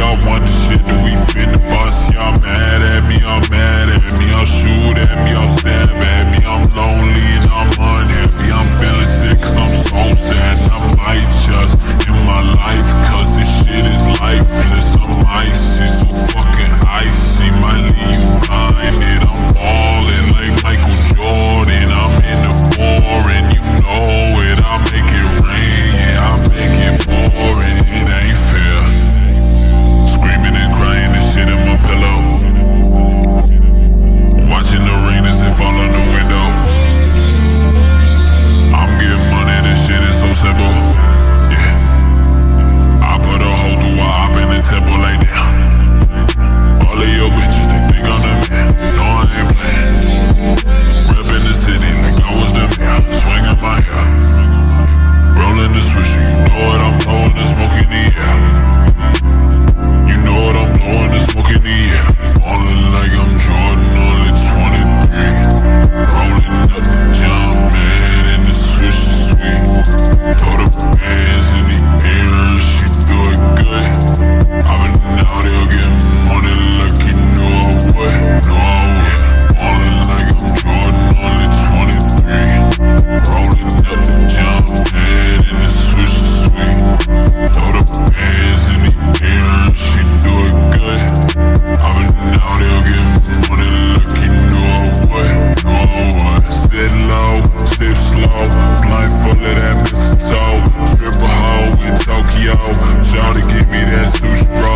y'all want the shit that we finna bust, y'all mad full of that mistletoe. triple hoe in Tokyo. Shawty give me that sushi roll.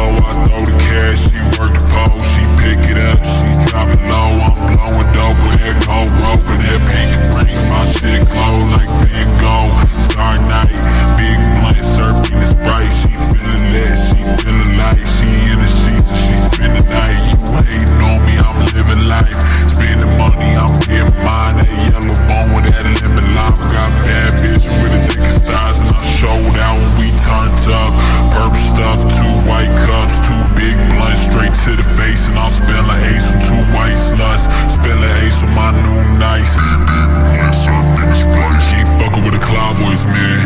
to the face and I'll spell an ace on two white sluts. Spell an ace on my new nights. She ain't fucking with the Cowboys, man.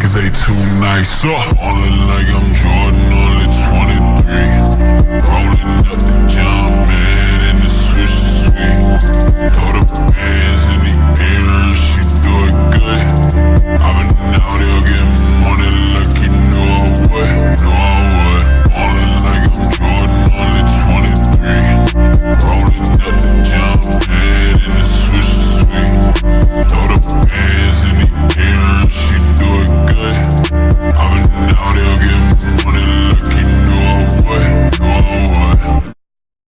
Cause they too nice. So, all like I'm Jordan, only 23. Rolling up the jump, man, and the switch is sweet.